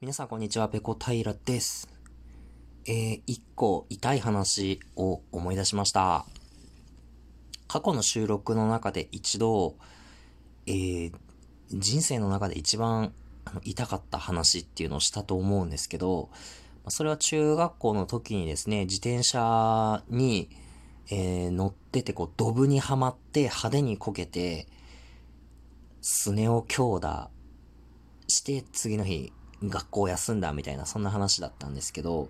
皆さんこんにちは、ペコ平です。えー、一個痛い話を思い出しました。過去の収録の中で一度、えー、人生の中で一番あの痛かった話っていうのをしたと思うんですけど、それは中学校の時にですね、自転車に、えー、乗っててこう、ドブにはまって派手にこけて、すねを強打して次の日学校休んだみたいなそんな話だったんですけど、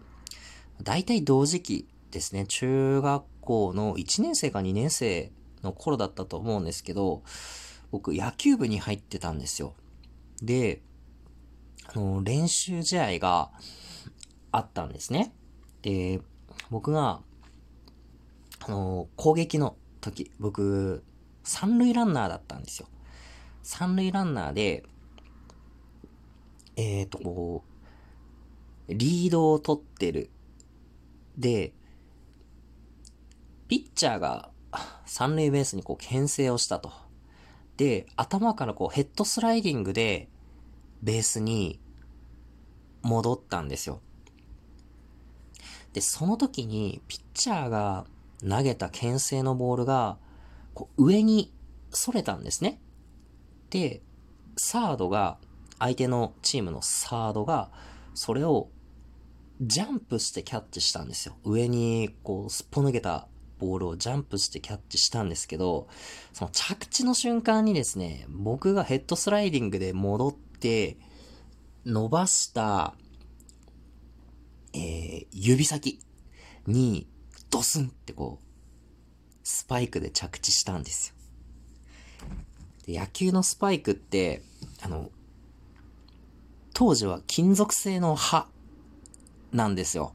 大体同時期ですね、中学校の1年生か2年生の頃だったと思うんですけど、僕野球部に入ってたんですよ。で、あの、練習試合があったんですね。で、僕が、あの、攻撃の時、僕、三塁ランナーだったんですよ。三塁ランナーで、えっ、ー、と、こう、リードを取ってる。で、ピッチャーが三塁ベースにこう牽制をしたと。で、頭からこうヘッドスライディングでベースに戻ったんですよ。で、その時にピッチャーが投げた牽制のボールがこう上に逸れたんですね。で、サードが、相手のチームのサードが、それをジャンプしてキャッチしたんですよ。上にこうすっぽ抜けたボールをジャンプしてキャッチしたんですけど、その着地の瞬間にですね、僕がヘッドスライディングで戻って、伸ばした、えー、指先にドスンってこう、スパイクで着地したんですよ。で野球のスパイクって、あの、当時は金属製の刃なんですよ。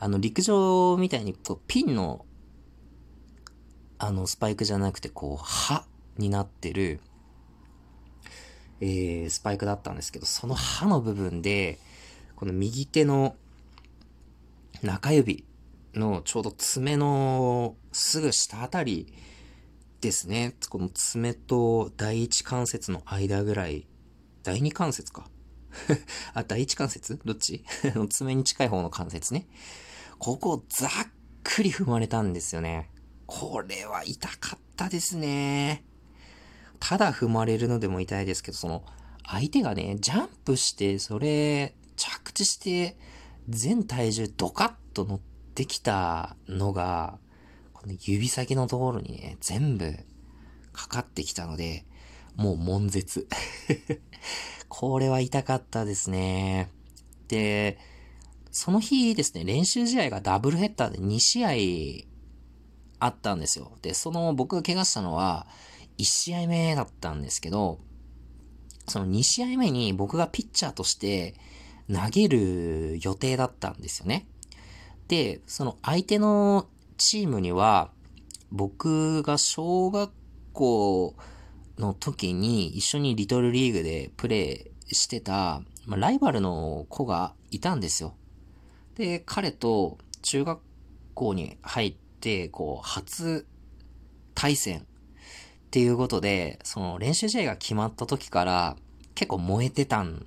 あの、陸上みたいにこうピンの、あの、スパイクじゃなくて、こう、刃になってる、えー、スパイクだったんですけど、その刃の部分で、この右手の中指のちょうど爪のすぐ下あたりですね。この爪と第一関節の間ぐらい、第二関節か。あ、第一関節？どっち？爪に近い方の関節ね。ここざっくり踏まれたんですよね。これは痛かったですね。ただ踏まれるのでも痛いですけど、その、相手がね、ジャンプして、それ、着地して、全体重ドカッと乗ってきたのが、この指先のところにね、全部かかってきたので、もう悶絶。これは痛かったですね。で、その日ですね、練習試合がダブルヘッダーで2試合あったんですよ。で、その僕が怪我したのは1試合目だったんですけど、その2試合目に僕がピッチャーとして投げる予定だったんですよね。で、その相手のチームには、僕が小学校の時に一緒にリトルリーグでプレイしてた、まあ、ライバルの子がいたんですよ。で、彼と中学校に入って、こう、初対戦っていうことで、その練習試合が決まった時から結構燃えてたん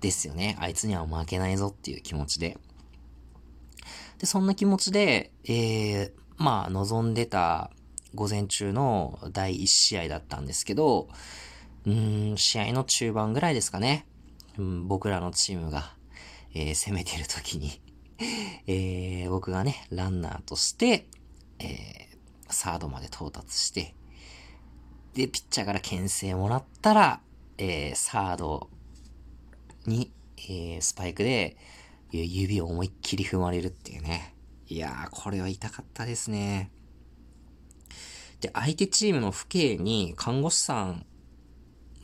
ですよね。あいつには負けないぞっていう気持ちで。で、そんな気持ちで、えー、まあ、望んでた午前中の第1試合だったんですけど、うーん、試合の中盤ぐらいですかね。うん、僕らのチームが、えー、攻めてる時に えー、僕がね、ランナーとして、えー、サードまで到達して、で、ピッチャーから牽制もらったら、えー、サードに、えー、スパイクで、指を思いっきり踏まれるっていうね。いやー、これは痛かったですね。で、相手チームの父兄に看護師さん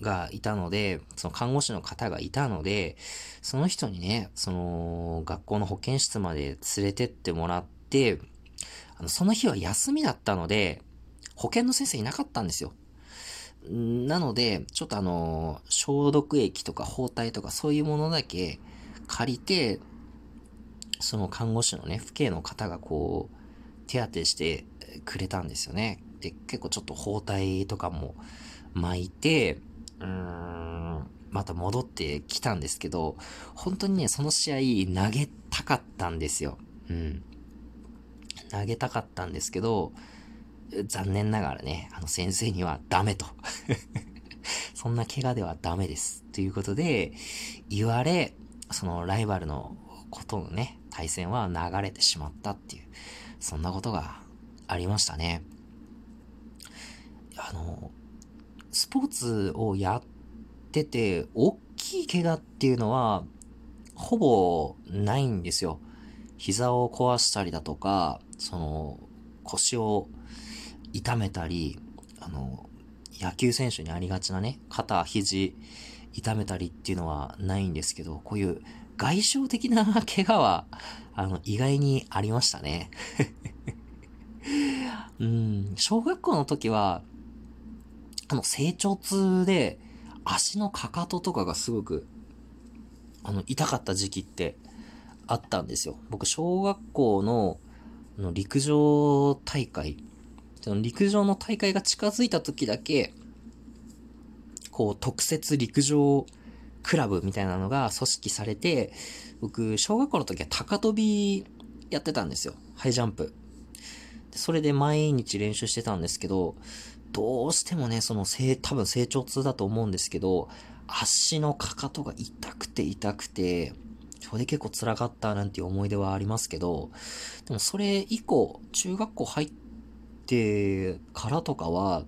がいたので、その看護師の方がいたので、その人にね、その、学校の保健室まで連れてってもらって、あの、その日は休みだったので、保健の先生いなかったんですよ。なので、ちょっとあの、消毒液とか包帯とかそういうものだけ借りて、その看護師のね、父兄の方がこう、手当てしてくれたんですよね。で、結構ちょっと包帯とかも巻いて、うーん、また戻ってきたんですけど、本当にね、その試合投げたかったんですよ。うん。投げたかったんですけど、残念ながらね、あの先生にはダメと。そんな怪我ではダメです。ということで、言われ、そのライバルのことのね、対戦は流れてしまったっていう、そんなことがありましたね。あの、スポーツをやってて、大きい怪我っていうのは、ほぼないんですよ。膝を壊したりだとか、その、腰を痛めたり、あの、野球選手にありがちなね、肩、肘、痛めたりっていうのはないんですけど、こういう外傷的な怪我は、あの、意外にありましたね。うん、小学校の時は、あの、成長痛で、足のかかととかがすごく、あの、痛かった時期ってあったんですよ。僕、小学校の、あの陸上大会、その陸上の大会が近づいた時だけ、こう、特設陸上クラブみたいなのが組織されて、僕、小学校の時は高跳びやってたんですよ。ハイジャンプ。それで毎日練習してたんですけど、どうしてもね、その成、多分成長痛だと思うんですけど、足のかかとが痛くて痛くて、それで結構辛かったなんていう思い出はありますけど、でもそれ以降、中学校入ってからとかは、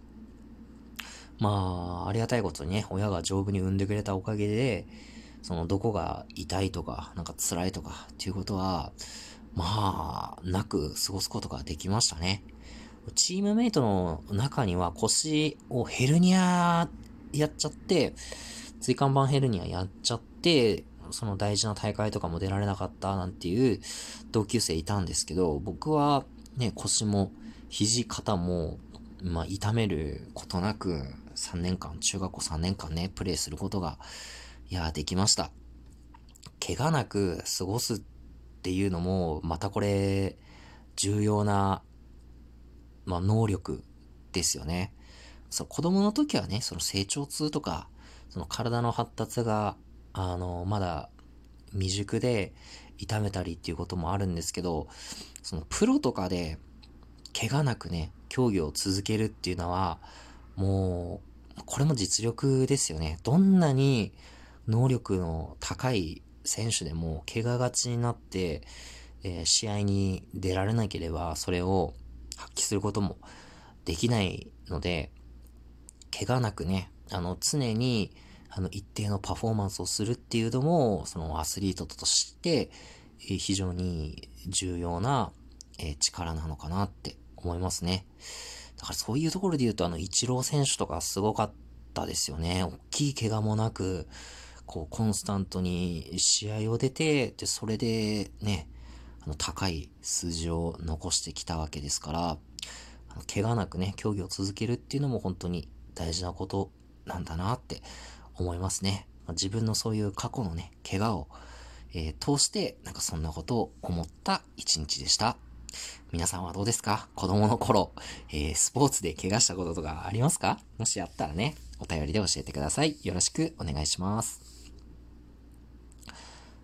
まあ、ありがたいことにね、親が丈夫に産んでくれたおかげで、その、どこが痛いとか、なんか辛いとかっていうことは、まあ、なく過ごすことができましたね。チームメイトの中には腰をヘルニアやっちゃって、椎間板ヘルニアやっちゃって、その大事な大会とかも出られなかったなんていう同級生いたんですけど、僕はね、腰も肘、肩も、まあ、痛めることなく、3年間、中学校3年間ね、プレイすることが、いや、できました。怪我なく過ごすっていうのも、またこれ、重要なまあ、能力ですよね。そう、子供の時はね、その成長痛とか、その体の発達が、あの、まだ未熟で痛めたりっていうこともあるんですけど、そのプロとかで怪我なくね、競技を続けるっていうのは、もう、これも実力ですよね。どんなに能力の高い選手でも怪我がちになって、えー、試合に出られなければ、それを発揮することもできないので、怪我なくね、あの、常に、あの、一定のパフォーマンスをするっていうのも、そのアスリートとして、非常に重要な、え力なのかなって思いますね。だからそういうところで言うと、あの、イチロー選手とかすごかったですよね。大きい怪我もなく、こう、コンスタントに試合を出て、で、それでね、あの高い数字を残してきたわけですから、あの怪我なくね、競技を続けるっていうのも本当に大事なことなんだなって思いますね。まあ、自分のそういう過去のね、怪我を、えー、通して、なんかそんなことを思った一日でした。皆さんはどうですか？子供の頃、えー、スポーツで怪我したこととかありますか？もしあったらね、お便りで教えてください。よろしくお願いします。